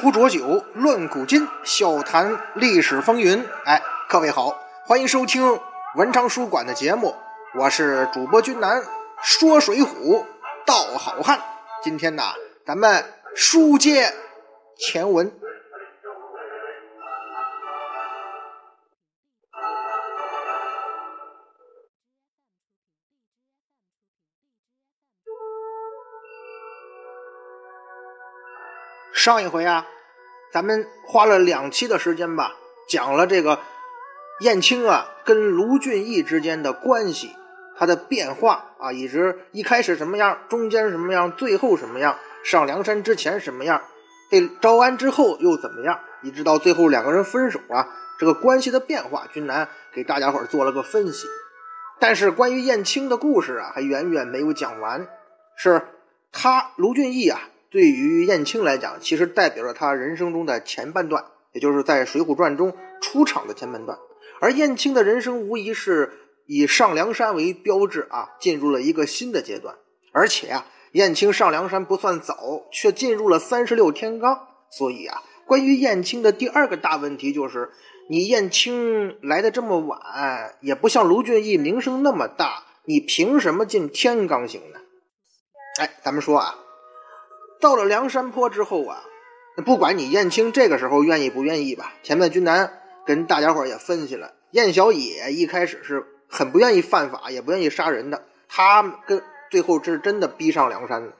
壶浊酒论古今，笑谈历史风云。哎，各位好，欢迎收听文昌书馆的节目，我是主播君南，说水浒道好汉。今天呢，咱们书接前文。上一回啊，咱们花了两期的时间吧，讲了这个燕青啊跟卢俊义之间的关系，他的变化啊，一直一开始什么样，中间什么样，最后什么样，上梁山之前什么样，被招安之后又怎么样，一直到最后两个人分手啊，这个关系的变化，君南给大家伙做了个分析。但是关于燕青的故事啊，还远远没有讲完，是他卢俊义啊。对于燕青来讲，其实代表着他人生中的前半段，也就是在《水浒传》中出场的前半段。而燕青的人生无疑是以上梁山为标志啊，进入了一个新的阶段。而且啊，燕青上梁山不算早，却进入了三十六天罡。所以啊，关于燕青的第二个大问题就是：你燕青来的这么晚，也不像卢俊义名声那么大，你凭什么进天罡行呢？哎，咱们说啊。到了梁山坡之后啊，不管你燕青这个时候愿意不愿意吧，前面军南跟大家伙也分析了，燕小野一开始是很不愿意犯法，也不愿意杀人的，他跟最后是真的逼上梁山的。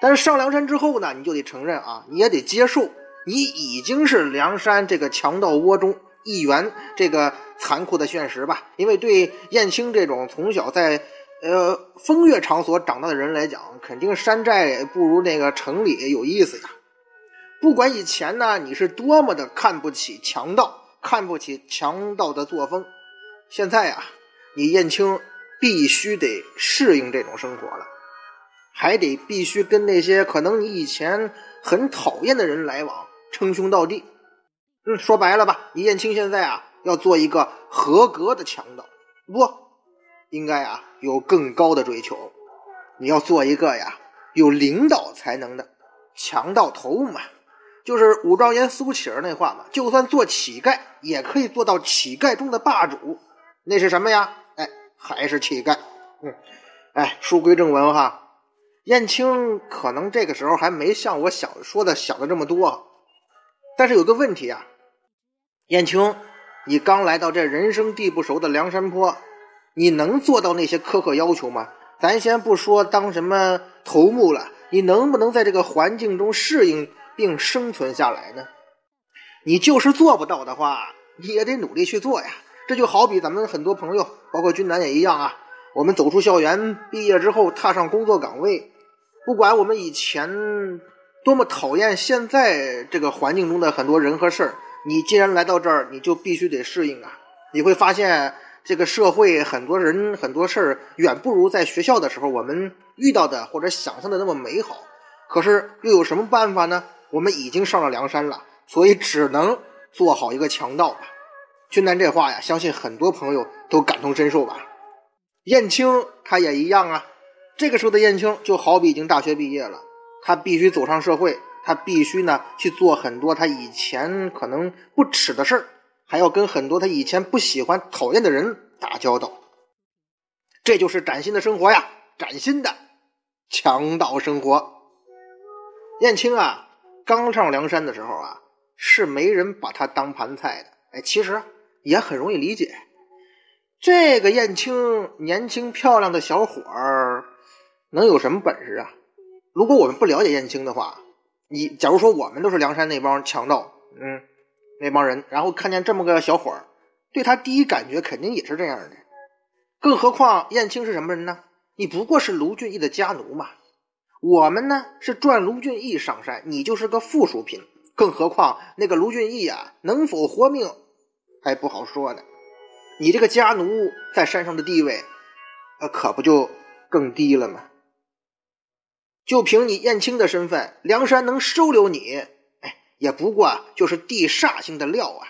但是上梁山之后呢，你就得承认啊，你也得接受，你已经是梁山这个强盗窝中一员，这个残酷的现实吧。因为对燕青这种从小在呃，风月场所长大的人来讲，肯定山寨不如那个城里有意思呀。不管以前呢，你是多么的看不起强盗，看不起强盗的作风，现在呀，你燕青必须得适应这种生活了，还得必须跟那些可能你以前很讨厌的人来往，称兄道弟。嗯，说白了吧，你燕青现在啊，要做一个合格的强盗，不？应该啊有更高的追求，你要做一个呀有领导才能的强盗头目嘛，就是武状元苏乞儿那话嘛，就算做乞丐也可以做到乞丐中的霸主，那是什么呀？哎，还是乞丐。嗯，哎，书归正文哈，燕青可能这个时候还没像我想说的想的这么多，但是有个问题啊，燕青，你刚来到这人生地不熟的梁山坡。你能做到那些苛刻要求吗？咱先不说当什么头目了，你能不能在这个环境中适应并生存下来呢？你就是做不到的话，你也得努力去做呀。这就好比咱们很多朋友，包括军南也一样啊。我们走出校园，毕业之后踏上工作岗位，不管我们以前多么讨厌现在这个环境中的很多人和事儿，你既然来到这儿，你就必须得适应啊。你会发现。这个社会很多人很多事儿远不如在学校的时候我们遇到的或者想象的那么美好，可是又有什么办法呢？我们已经上了梁山了，所以只能做好一个强盗吧。君南这话呀，相信很多朋友都感同身受吧。燕青他也一样啊，这个时候的燕青就好比已经大学毕业了，他必须走上社会，他必须呢去做很多他以前可能不耻的事儿。还要跟很多他以前不喜欢、讨厌的人打交道，这就是崭新的生活呀！崭新的强盗生活。燕青啊，刚上梁山的时候啊，是没人把他当盘菜的。哎，其实也很容易理解，这个燕青年轻漂亮的小伙儿，能有什么本事啊？如果我们不了解燕青的话，你假如说我们都是梁山那帮强盗，嗯。那帮人，然后看见这么个小伙儿，对他第一感觉肯定也是这样的。更何况燕青是什么人呢？你不过是卢俊义的家奴嘛。我们呢是赚卢俊义上山，你就是个附属品。更何况那个卢俊义啊，能否活命还不好说呢。你这个家奴在山上的地位，呃，可不就更低了吗？就凭你燕青的身份，梁山能收留你，也不过就是地煞星的料啊。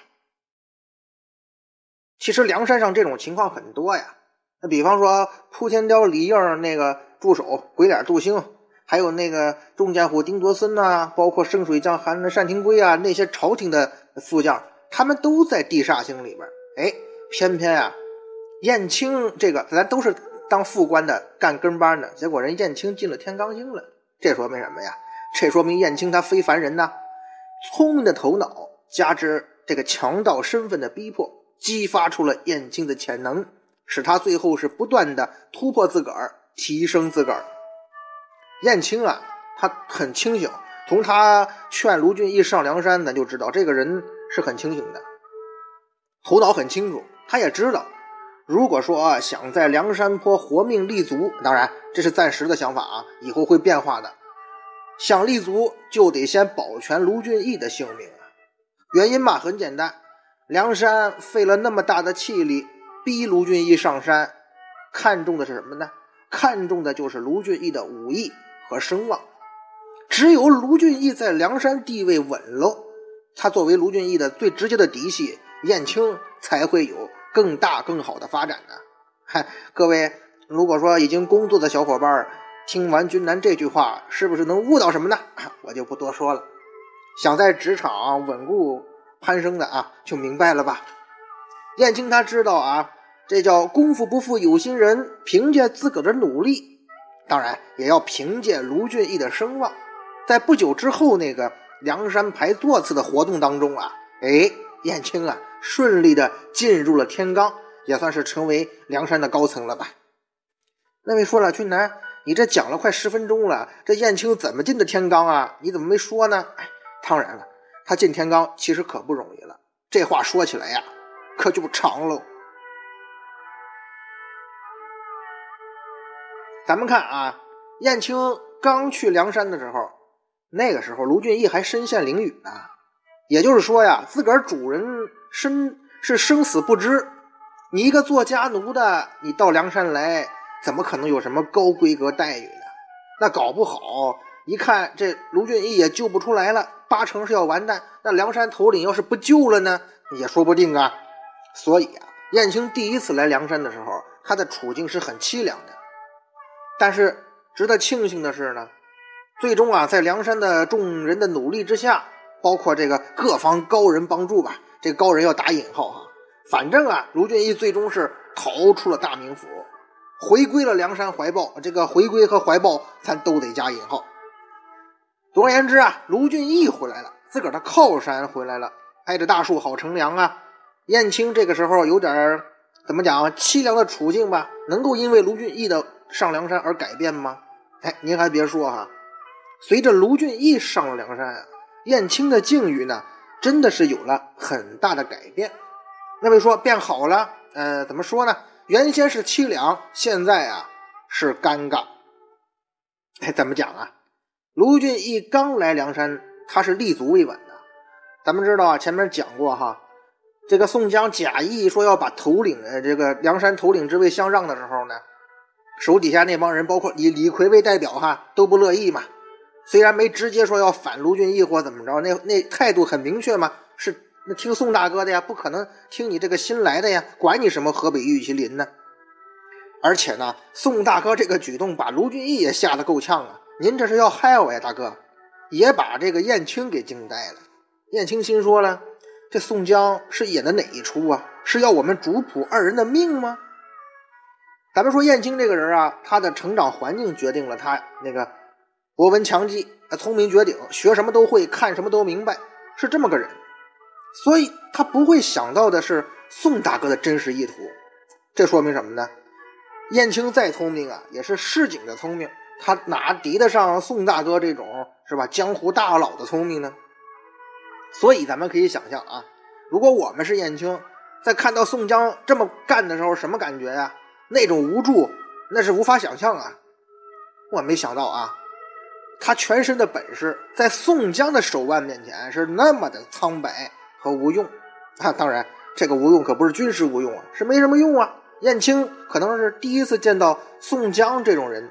其实梁山上这种情况很多呀。那比方说扑天雕李应那个助手鬼脸杜兴，还有那个众剑虎丁卓森呐，包括圣水将韩单廷圭啊，那些朝廷的副将，他们都在地煞星里边。哎，偏偏啊，燕青这个咱都是当副官的干跟班的，结果人燕青进了天罡星了。这说明什么呀？这说明燕青他非凡人呐，聪明的头脑加之这个强盗身份的逼迫，激发出了燕青的潜能。使他最后是不断的突破自个儿，提升自个儿。燕青啊，他很清醒，从他劝卢俊义上梁山，咱就知道这个人是很清醒的，头脑很清楚。他也知道，如果说啊想在梁山坡活命立足，当然这是暂时的想法啊，以后会变化的。想立足，就得先保全卢俊义的性命啊。原因嘛，很简单，梁山费了那么大的气力。逼卢俊义上山，看重的是什么呢？看重的就是卢俊义的武艺和声望。只有卢俊义在梁山地位稳喽，他作为卢俊义的最直接的嫡系，燕青才会有更大更好的发展呢。嗨，各位，如果说已经工作的小伙伴听完君南这句话，是不是能悟到什么呢？我就不多说了。想在职场稳固攀升的啊，就明白了吧？燕青他知道啊。这叫功夫不负有心人，凭借自个的努力，当然也要凭借卢俊义的声望。在不久之后，那个梁山排座次的活动当中啊，哎，燕青啊，顺利的进入了天罡，也算是成为梁山的高层了吧。那位说了，俊南，你这讲了快十分钟了，这燕青怎么进的天罡啊？你怎么没说呢？哎，当然了，他进天罡其实可不容易了。这话说起来呀，可就长喽。咱们看啊，燕青刚去梁山的时候，那个时候卢俊义还身陷囹圄呢。也就是说呀，自个儿主人身是生死不知。你一个做家奴的，你到梁山来，怎么可能有什么高规格待遇呢？那搞不好，一看这卢俊义也救不出来了，八成是要完蛋。那梁山头领要是不救了呢，也说不定啊。所以啊，燕青第一次来梁山的时候，他的处境是很凄凉的。但是值得庆幸的是呢，最终啊，在梁山的众人的努力之下，包括这个各方高人帮助吧，这高人要打引号哈，反正啊，卢俊义最终是逃出了大名府，回归了梁山怀抱。这个回归和怀抱，咱都得加引号。总而言之啊，卢俊义回来了，自个儿的靠山回来了，挨着大树好乘凉啊。燕青这个时候有点怎么讲凄凉的处境吧，能够因为卢俊义的。上梁山而改变吗？哎，您还别说哈，随着卢俊义上了梁山啊，燕青的境遇呢，真的是有了很大的改变。那位说变好了，呃，怎么说呢？原先是凄凉，现在啊是尴尬。哎，怎么讲啊？卢俊义刚来梁山，他是立足未稳的。咱们知道啊，前面讲过哈，这个宋江假意说要把头领呃这个梁山头领之位相让的时候呢。手底下那帮人，包括以李逵为代表，哈都不乐意嘛。虽然没直接说要反卢俊义或怎么着，那那态度很明确嘛，那听宋大哥的呀，不可能听你这个新来的呀，管你什么河北玉麒麟呢？而且呢，宋大哥这个举动把卢俊义也吓得够呛啊！您这是要害我呀，大哥！也把这个燕青给惊呆了。燕青心说了：这宋江是演的哪一出啊？是要我们主仆二人的命吗？咱们说燕青这个人啊，他的成长环境决定了他那个博闻强记、聪明绝顶，学什么都会，看什么都明白，是这么个人。所以他不会想到的是宋大哥的真实意图。这说明什么呢？燕青再聪明啊，也是市井的聪明，他哪敌得上宋大哥这种是吧？江湖大佬的聪明呢？所以咱们可以想象啊，如果我们是燕青，在看到宋江这么干的时候，什么感觉呀？那种无助，那是无法想象啊！我没想到啊，他全身的本事在宋江的手腕面前是那么的苍白和吴用啊！当然，这个吴用可不是军事吴用啊，是没什么用啊。燕青可能是第一次见到宋江这种人，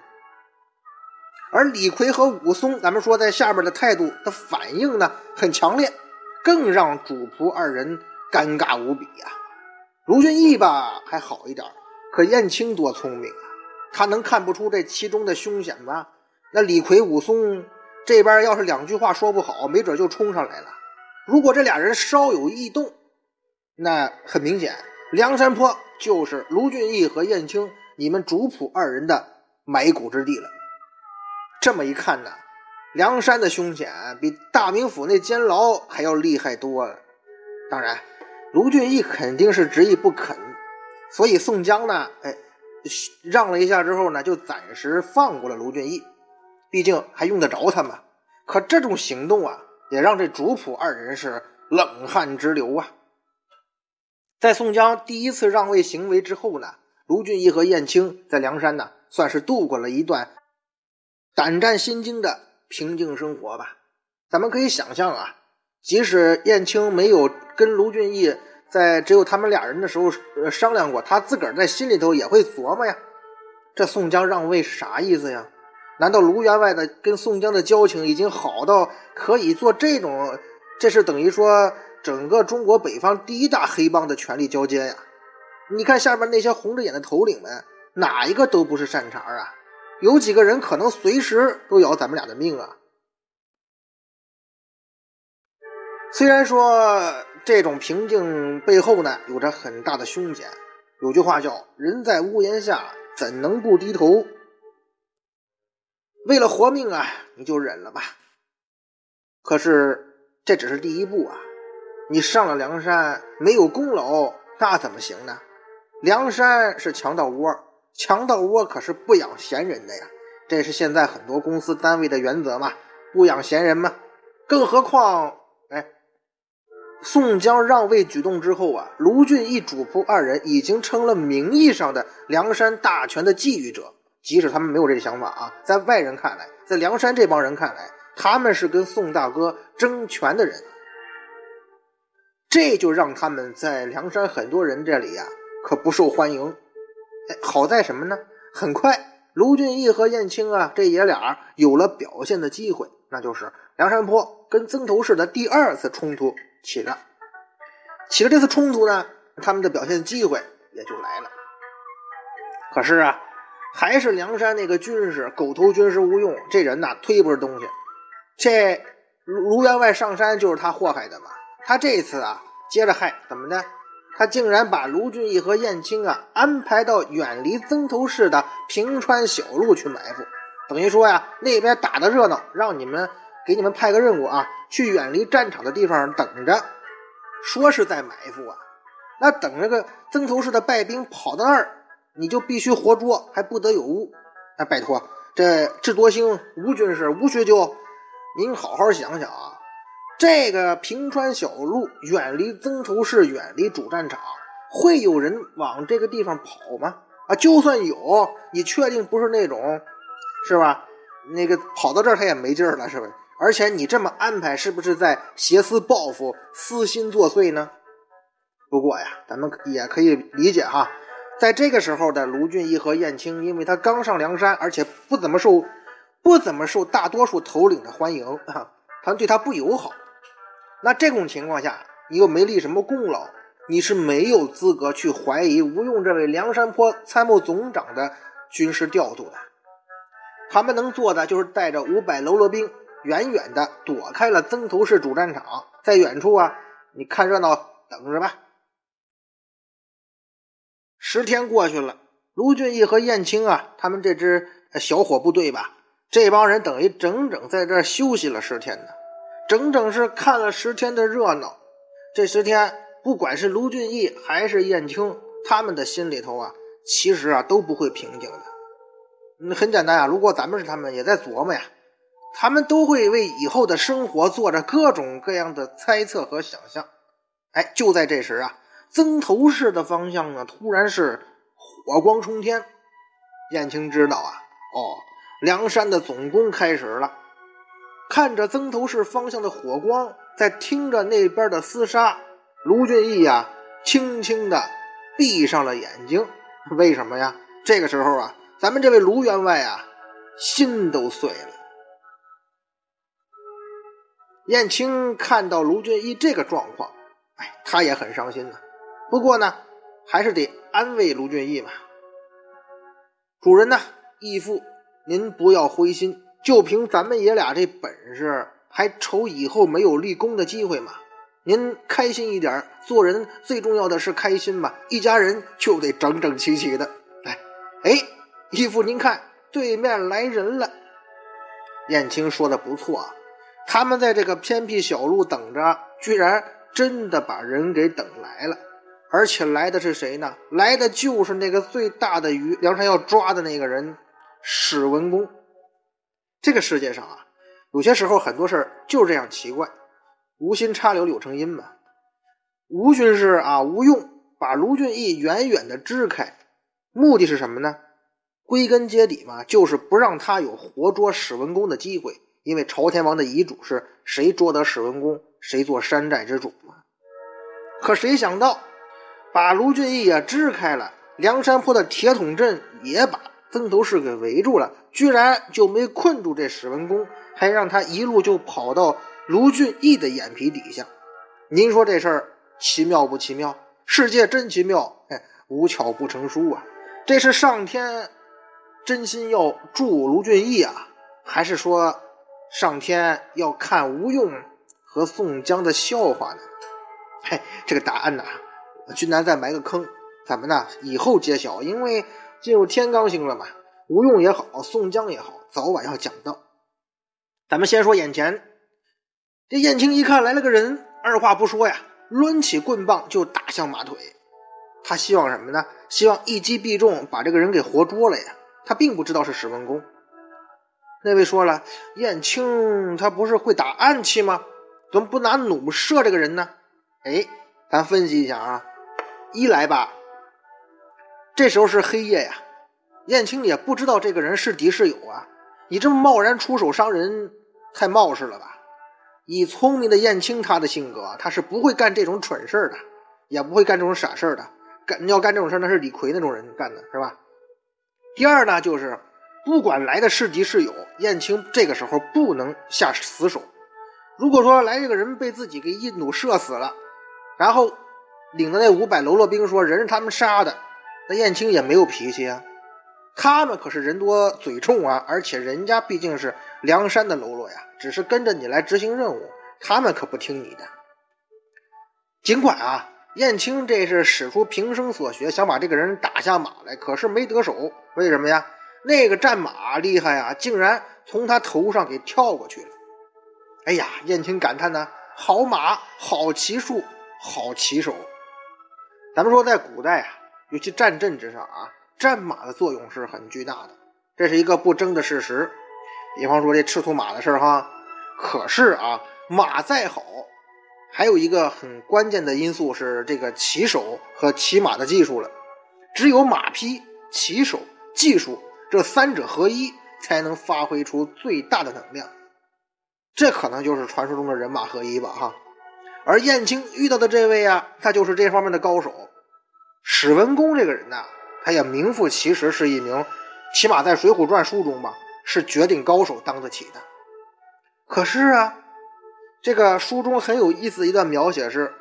而李逵和武松，咱们说在下边的态度的反应呢，很强烈，更让主仆二人尴尬无比呀。卢俊义吧还好一点，可燕青多聪明啊，他能看不出这其中的凶险吗？那李逵、武松这边要是两句话说不好，没准就冲上来了。如果这俩人稍有异动，那很明显，梁山坡就是卢俊义和燕青你们主仆二人的埋骨之地了。这么一看呢，梁山的凶险比大名府那监牢还要厉害多了。当然，卢俊义肯定是执意不肯，所以宋江呢，哎，让了一下之后呢，就暂时放过了卢俊义。毕竟还用得着他嘛。可这种行动啊，也让这主仆二人是冷汗直流啊。在宋江第一次让位行为之后呢，卢俊义和燕青在梁山呢，算是度过了一段胆战心惊的平静生活吧。咱们可以想象啊，即使燕青没有跟卢俊义在只有他们俩人的时候商量过，他自个儿在心里头也会琢磨呀：这宋江让位是啥意思呀？难道卢员外的跟宋江的交情已经好到可以做这种？这是等于说整个中国北方第一大黑帮的权力交接呀！你看下面那些红着眼的头领们，哪一个都不是善茬啊！有几个人可能随时都要咱们俩的命啊！虽然说这种平静背后呢，有着很大的凶险。有句话叫“人在屋檐下，怎能不低头”。为了活命啊，你就忍了吧。可是这只是第一步啊，你上了梁山没有功劳，那怎么行呢？梁山是强盗窝，强盗窝可是不养闲人的呀。这是现在很多公司单位的原则嘛，不养闲人嘛。更何况，哎，宋江让位举动之后啊，卢俊义主仆二人已经成了名义上的梁山大权的觊觎者。即使他们没有这个想法啊，在外人看来，在梁山这帮人看来，他们是跟宋大哥争权的人，这就让他们在梁山很多人这里呀可不受欢迎。哎，好在什么呢？很快，卢俊义和燕青啊这爷俩有了表现的机会，那就是梁山泊跟曾头市的第二次冲突起了。起了这次冲突呢，他们的表现机会也就来了。可是啊。还是梁山那个军师狗头军师吴用，这人呐忒不是东西。这卢员外上山就是他祸害的嘛。他这次啊接着害，怎么的？他竟然把卢俊义和燕青啊安排到远离曾头市的平川小路去埋伏，等于说呀那边打的热闹，让你们给你们派个任务啊，去远离战场的地方等着。说是在埋伏啊，那等那个曾头市的败兵跑到那儿。你就必须活捉，还不得有误。哎，拜托，这智多星吴军师吴学究，您好好想想啊！这个平川小路远离曾头市，远离主战场，会有人往这个地方跑吗？啊，就算有，你确定不是那种，是吧？那个跑到这儿他也没劲儿了，是不是？而且你这么安排，是不是在挟私报复、私心作祟呢？不过呀，咱们也可以理解哈。在这个时候的卢俊义和燕青，因为他刚上梁山，而且不怎么受不怎么受大多数头领的欢迎啊，他们对他不友好。那这种情况下，你又没立什么功劳，你是没有资格去怀疑吴用这位梁山泊参谋总长的军事调度的。他们能做的就是带着五百喽啰兵，远远的躲开了曾头市主战场，在远处啊，你看热闹，等着吧。十天过去了，卢俊义和燕青啊，他们这支小伙部队吧，这帮人等于整整在这儿休息了十天呢，整整是看了十天的热闹。这十天，不管是卢俊义还是燕青，他们的心里头啊，其实啊都不会平静的。嗯，很简单啊，如果咱们是他们，也在琢磨呀，他们都会为以后的生活做着各种各样的猜测和想象。哎，就在这时啊。曾头市的方向呢，突然是火光冲天。燕青知道啊，哦，梁山的总攻开始了。看着曾头市方向的火光，在听着那边的厮杀，卢俊义呀，轻轻的闭上了眼睛。为什么呀？这个时候啊，咱们这位卢员外啊，心都碎了。燕青看到卢俊义这个状况，哎，他也很伤心呢。不过呢，还是得安慰卢俊义嘛。主人呐，义父，您不要灰心，就凭咱们爷俩这本事，还愁以后没有立功的机会吗？您开心一点，做人最重要的是开心嘛。一家人就得整整齐齐的。来，哎，义父，您看，对面来人了。燕青说的不错啊。他们在这个偏僻小路等着，居然真的把人给等来了，而且来的是谁呢？来的就是那个最大的鱼，梁山要抓的那个人史文恭。这个世界上啊，有些时候很多事儿就是这样奇怪，无心插柳柳成荫嘛。吴军师啊，吴用把卢俊义远远的支开，目的是什么呢？归根结底嘛，就是不让他有活捉史文恭的机会。因为朝天王的遗嘱是谁捉得史文恭，谁做山寨之主嘛。可谁想到，把卢俊义也支开了，梁山坡的铁桶阵也把曾头市给围住了，居然就没困住这史文恭，还让他一路就跑到卢俊义的眼皮底下。您说这事儿奇妙不奇妙？世界真奇妙，哎，无巧不成书啊！这是上天真心要助卢俊义啊，还是说？上天要看吴用和宋江的笑话呢，嘿，这个答案呢，君南再埋个坑，咱们呢以后揭晓。因为进入天罡星了嘛，吴用也好，宋江也好，早晚要讲到。咱们先说眼前，这燕青一看来了个人，二话不说呀，抡起棍棒就打向马腿。他希望什么呢？希望一击必中，把这个人给活捉了呀。他并不知道是史文恭。那位说了，燕青他不是会打暗器吗？怎么不拿弩射这个人呢？哎，咱分析一下啊。一来吧，这时候是黑夜呀，燕青也不知道这个人是敌是友啊。你这么贸然出手伤人，太冒失了吧？以聪明的燕青他的性格，他是不会干这种蠢事的，也不会干这种傻事的。干要干这种事，那是李逵那种人干的，是吧？第二呢，就是。不管来的是敌是友，燕青这个时候不能下死手。如果说来这个人被自己给一弩射死了，然后领的那五百喽啰兵说人是他们杀的，那燕青也没有脾气啊。他们可是人多嘴冲啊，而且人家毕竟是梁山的喽啰呀，只是跟着你来执行任务，他们可不听你的。尽管啊，燕青这是使出平生所学，想把这个人打下马来，可是没得手。为什么呀？那个战马厉害啊，竟然从他头上给跳过去了。哎呀，燕青感叹呢：“好马，好骑术，好骑手。”咱们说，在古代啊，尤其战阵之上啊，战马的作用是很巨大的，这是一个不争的事实。比方说这赤兔马的事儿哈，可是啊，马再好，还有一个很关键的因素是这个骑手和骑马的技术了。只有马匹、骑手、技术。这三者合一，才能发挥出最大的能量。这可能就是传说中的人马合一吧，哈。而燕青遇到的这位啊，他就是这方面的高手。史文恭这个人呐，他也名副其实是一名，起码在《水浒传》书中吧，是绝顶高手当得起的。可是啊，这个书中很有意思一段描写是，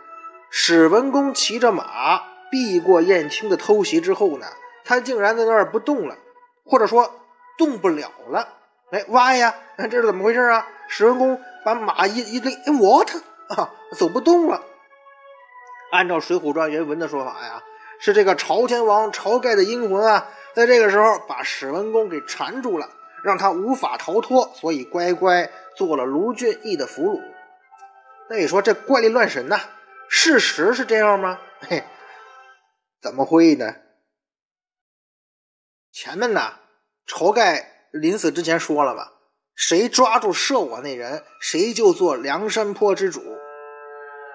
史文恭骑着马避过燕青的偷袭之后呢，他竟然在那儿不动了。或者说动不了了，哎，歪呀，这是怎么回事啊？史文恭把马一一勒，哎，what 啊，走不动了。按照《水浒传》原文的说法呀，是这个朝天王晁盖的阴魂啊，在这个时候把史文恭给缠住了，让他无法逃脱，所以乖乖做了卢俊义的俘虏。那你说这怪力乱神呐？事实是这样吗？嘿，怎么会呢？前面呢，晁盖临死之前说了吧，谁抓住射我那人，谁就做梁山坡之主。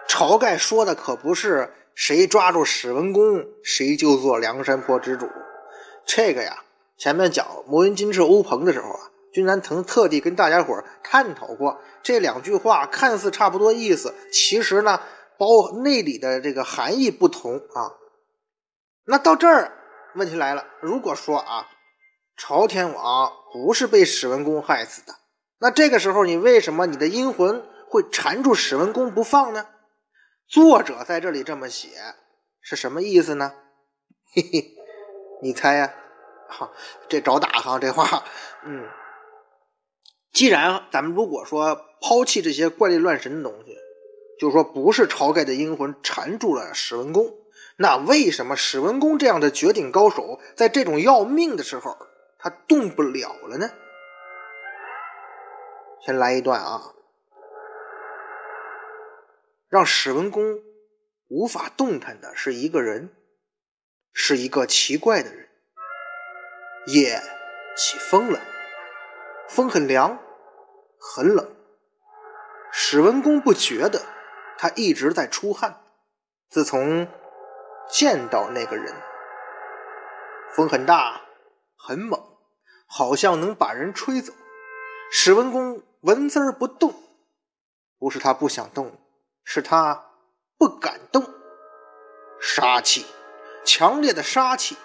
晁盖说的可不是谁抓住史文恭，谁就做梁山坡之主。这个呀，前面讲魔云金翅欧鹏的时候啊，君南曾特地跟大家伙探讨过这两句话，看似差不多意思，其实呢，包内里的这个含义不同啊。那到这儿。问题来了，如果说啊，朝天王不是被史文恭害死的，那这个时候你为什么你的阴魂会缠住史文恭不放呢？作者在这里这么写是什么意思呢？嘿嘿，你猜呀？哈，这找打哈，这话，嗯，既然咱们如果说抛弃这些怪力乱神的东西，就是说不是晁盖的阴魂缠住了史文恭，那为什么史文恭这样的绝顶高手，在这种要命的时候，他动不了了呢？先来一段啊，让史文恭无法动弹的是一个人，是一个奇怪的人。夜起风了，风很凉，很冷。史文恭不觉得，他一直在出汗。自从见到那个人，风很大，很猛，好像能把人吹走。史文恭纹丝儿不动，不是他不想动，是他不敢动。杀气，强烈的杀气。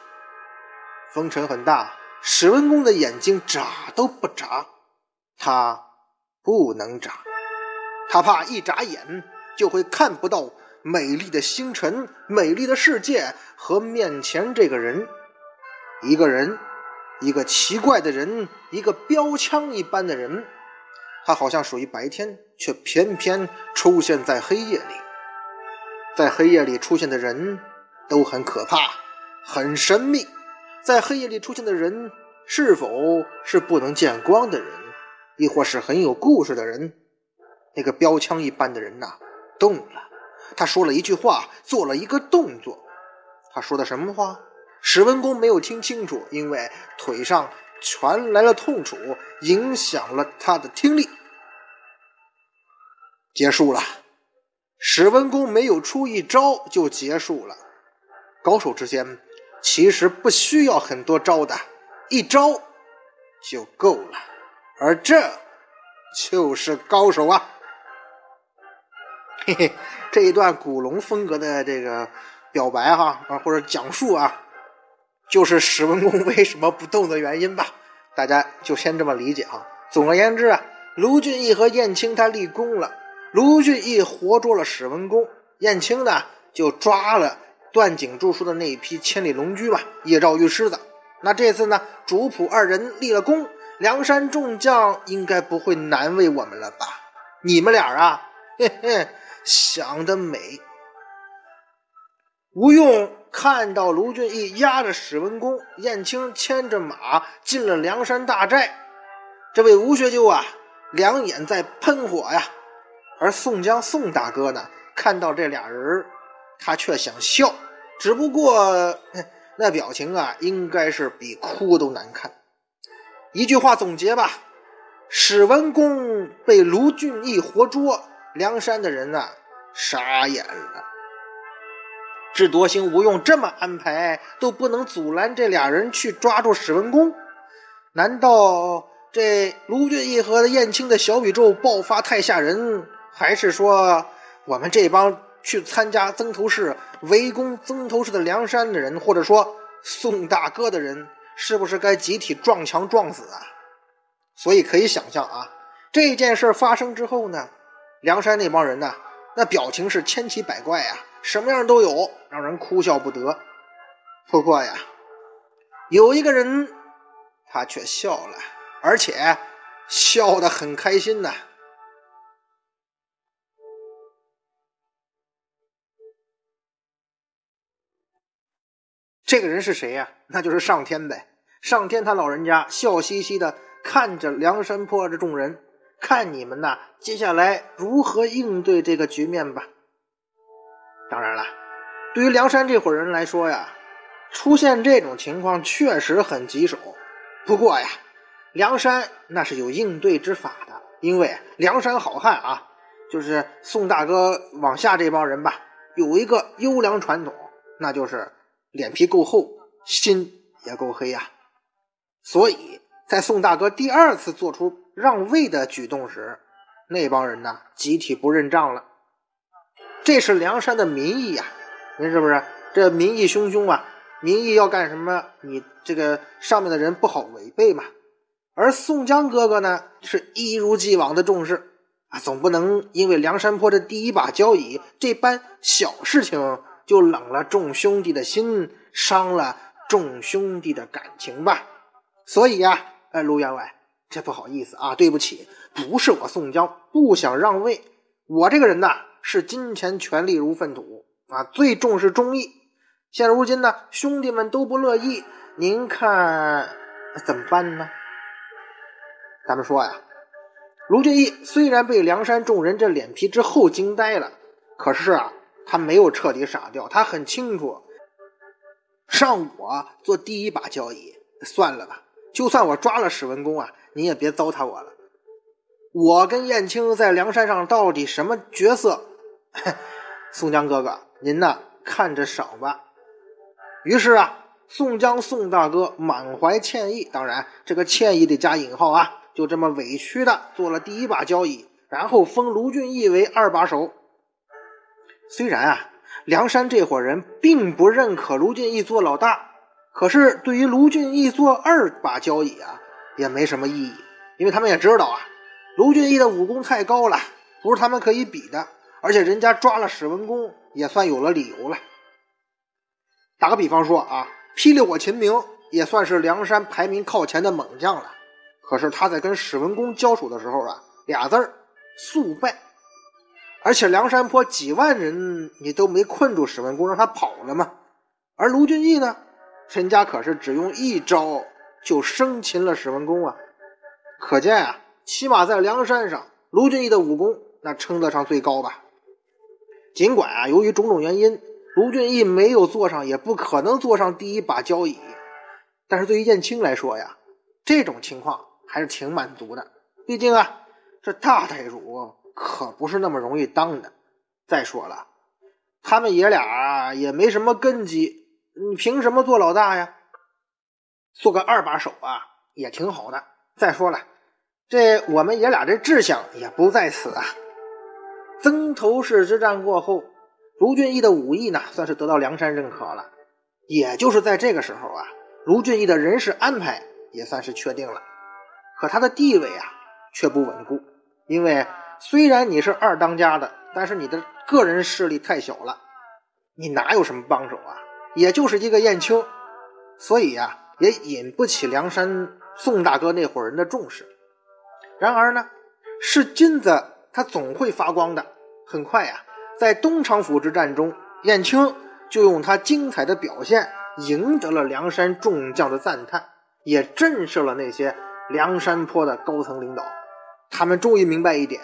风尘很大，史文恭的眼睛眨都不眨，他不能眨，他怕一眨眼就会看不到美丽的星辰、美丽的世界和面前这个人，一个人，一个奇怪的人，一个标枪一般的人，他好像属于白天，却偏偏出现在黑夜里，在黑夜里出现的人都很可怕，很神秘。在黑夜里出现的人，是否是不能见光的人，亦或是很有故事的人？那个标枪一般的人呐，动了。他说了一句话，做了一个动作。他说的什么话？史文恭没有听清楚，因为腿上传来了痛楚，影响了他的听力。结束了。史文恭没有出一招就结束了。高手之间。其实不需要很多招的，一招就够了，而这就是高手啊！嘿嘿，这一段古龙风格的这个表白哈啊，或者讲述啊，就是史文恭为什么不动的原因吧？大家就先这么理解啊。总而言之啊，卢俊义和燕青他立功了，卢俊义活捉了史文恭，燕青呢就抓了。段景著书的那一批千里龙驹吧，叶兆玉狮子。那这次呢，主仆二人立了功，梁山众将应该不会难为我们了吧？你们俩啊，嘿嘿，想得美！吴用看到卢俊义押着史文恭，燕青牵着马进了梁山大寨，这位吴学究啊，两眼在喷火呀。而宋江宋大哥呢，看到这俩人，他却想笑。只不过那表情啊，应该是比哭都难看。一句话总结吧：史文恭被卢俊义活捉，梁山的人呐傻眼了。智多星吴用这么安排，都不能阻拦这俩人去抓住史文恭。难道这卢俊义和燕青的小宇宙爆发太吓人？还是说我们这帮？去参加曾头市围攻曾头市的梁山的人，或者说宋大哥的人，是不是该集体撞墙撞死啊？所以可以想象啊，这件事发生之后呢，梁山那帮人呢，那表情是千奇百怪呀，什么样都有，让人哭笑不得。不过呀，有一个人他却笑了，而且笑得很开心呐。这个人是谁呀？那就是上天呗。上天他老人家笑嘻嘻的看着梁山泊这众人，看你们呐，接下来如何应对这个局面吧。当然了，对于梁山这伙人来说呀，出现这种情况确实很棘手。不过呀，梁山那是有应对之法的，因为梁山好汉啊，就是宋大哥往下这帮人吧，有一个优良传统，那就是。脸皮够厚，心也够黑呀，所以在宋大哥第二次做出让位的举动时，那帮人呢集体不认账了。这是梁山的民意呀，您是不是？这民意汹汹啊！民意要干什么，你这个上面的人不好违背嘛。而宋江哥哥呢，是一如既往的重视啊，总不能因为梁山坡的第一把交椅这般小事情就冷了众兄弟的心，伤了众兄弟的感情吧。所以呀，呃，卢员外，这不好意思啊，对不起，不是我宋江不想让位，我这个人呐，是金钱权力如粪土啊，最重视忠义。现如今呢，兄弟们都不乐意，您看怎么办呢？咱们说呀，卢俊义虽然被梁山众人这脸皮之厚惊呆了，可是啊，他没有彻底傻掉，他很清楚，让我做第一把交椅，算了吧，就算我抓了史文恭啊，你也别糟蹋我了。我跟燕青在梁山上到底什么角色？宋江哥哥，您呢看着赏吧。于是啊，宋江宋大哥满怀歉意，当然这个歉意得加引号啊，就这么委屈的做了第一把交椅，然后封卢俊义为二把手。虽然啊，梁山这伙人并不认可卢俊义做老大，可是对于卢俊义做二把交椅啊，也没什么意义，因为他们也知道啊，卢俊义的武功太高了，不是他们可以比的，而且人家抓了史文恭，也算有了理由了。打个比方说啊，霹雳火秦明也算是梁山排名靠前的猛将了。可是他在跟史文恭交手的时候啊，俩字儿速败。而且梁山坡几万人你都没困住史文恭，让他跑了吗？而卢俊义呢，人家可是只用一招就生擒了史文恭啊！可见啊，起码在梁山上，卢俊义的武功那称得上最高吧。尽管啊，由于种种原因。卢俊义没有坐上，也不可能坐上第一把交椅。但是对于燕青来说呀，这种情况还是挺满足的。毕竟啊，这大太主可不是那么容易当的。再说了，他们爷俩也没什么根基，你凭什么做老大呀？做个二把手啊，也挺好的。再说了，这我们爷俩这志向也不在此啊。曾头市之战过后。卢俊义的武艺呢，算是得到梁山认可了。也就是在这个时候啊，卢俊义的人事安排也算是确定了。可他的地位啊，却不稳固。因为虽然你是二当家的，但是你的个人势力太小了，你哪有什么帮手啊？也就是一个燕青，所以呀，也引不起梁山宋大哥那伙人的重视。然而呢，是金子，它总会发光的。很快呀。在东昌府之战中，燕青就用他精彩的表现赢得了梁山众将的赞叹，也震慑了那些梁山坡的高层领导。他们终于明白一点：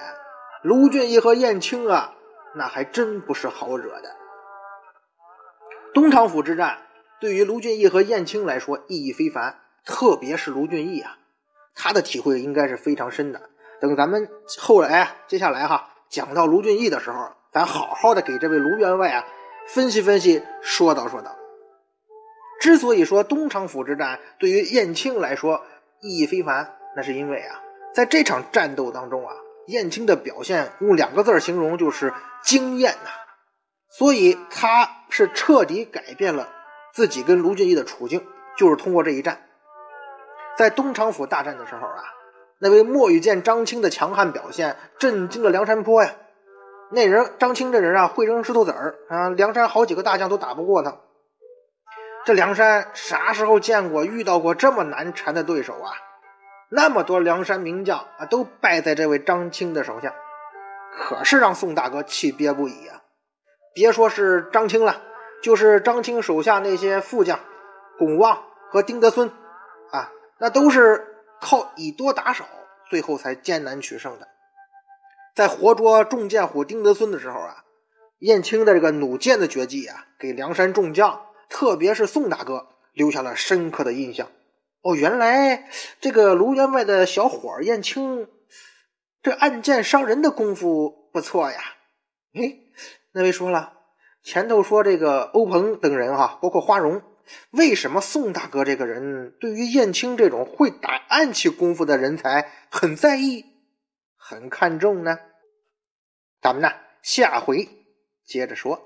卢俊义和燕青啊，那还真不是好惹的。东昌府之战对于卢俊义和燕青来说意义非凡，特别是卢俊义啊，他的体会应该是非常深的。等咱们后来啊接下来哈讲到卢俊义的时候。咱好好的给这位卢员外啊分析分析，说道说道。之所以说东昌府之战对于燕青来说意义非凡，那是因为啊，在这场战斗当中啊，燕青的表现用两个字形容就是惊艳呐。所以他是彻底改变了自己跟卢俊义的处境，就是通过这一战。在东昌府大战的时候啊，那位墨羽见张青的强悍表现震惊了梁山坡呀。那人张青这人啊，会扔石头子儿啊，梁山好几个大将都打不过他。这梁山啥时候见过、遇到过这么难缠的对手啊？那么多梁山名将啊，都败在这位张青的手下，可是让宋大哥气憋不已啊！别说是张青了，就是张青手下那些副将，巩旺和丁德孙啊，那都是靠以多打少，最后才艰难取胜的。在活捉重剑虎丁德孙的时候啊，燕青的这个弩箭的绝技啊，给梁山众将，特别是宋大哥留下了深刻的印象。哦，原来这个卢员外的小伙燕青，这暗箭伤人的功夫不错呀。哎，那位说了，前头说这个欧鹏等人哈，包括花荣，为什么宋大哥这个人对于燕青这种会打暗器功夫的人才很在意？很看重呢，咱们呢下回接着说。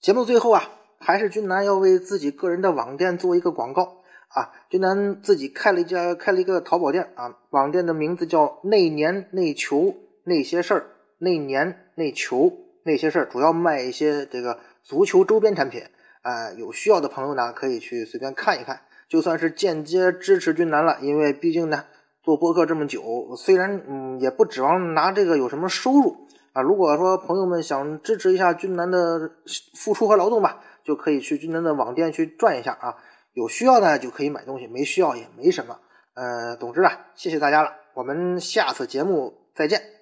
节目最后啊，还是君南要为自己个人的网店做一个广告啊。君南自己开了一家开了一个淘宝店啊，网店的名字叫“那年那球那些事儿”，那年那球那些事儿，主要卖一些这个足球周边产品。啊，有需要的朋友呢，可以去随便看一看，就算是间接支持君南了。因为毕竟呢，做播客这么久，虽然嗯，也不指望拿这个有什么收入啊。如果说朋友们想支持一下君南的付出和劳动吧，就可以去君南的网店去转一下啊。有需要呢就可以买东西，没需要也没什么。呃，总之啊，谢谢大家了，我们下次节目再见。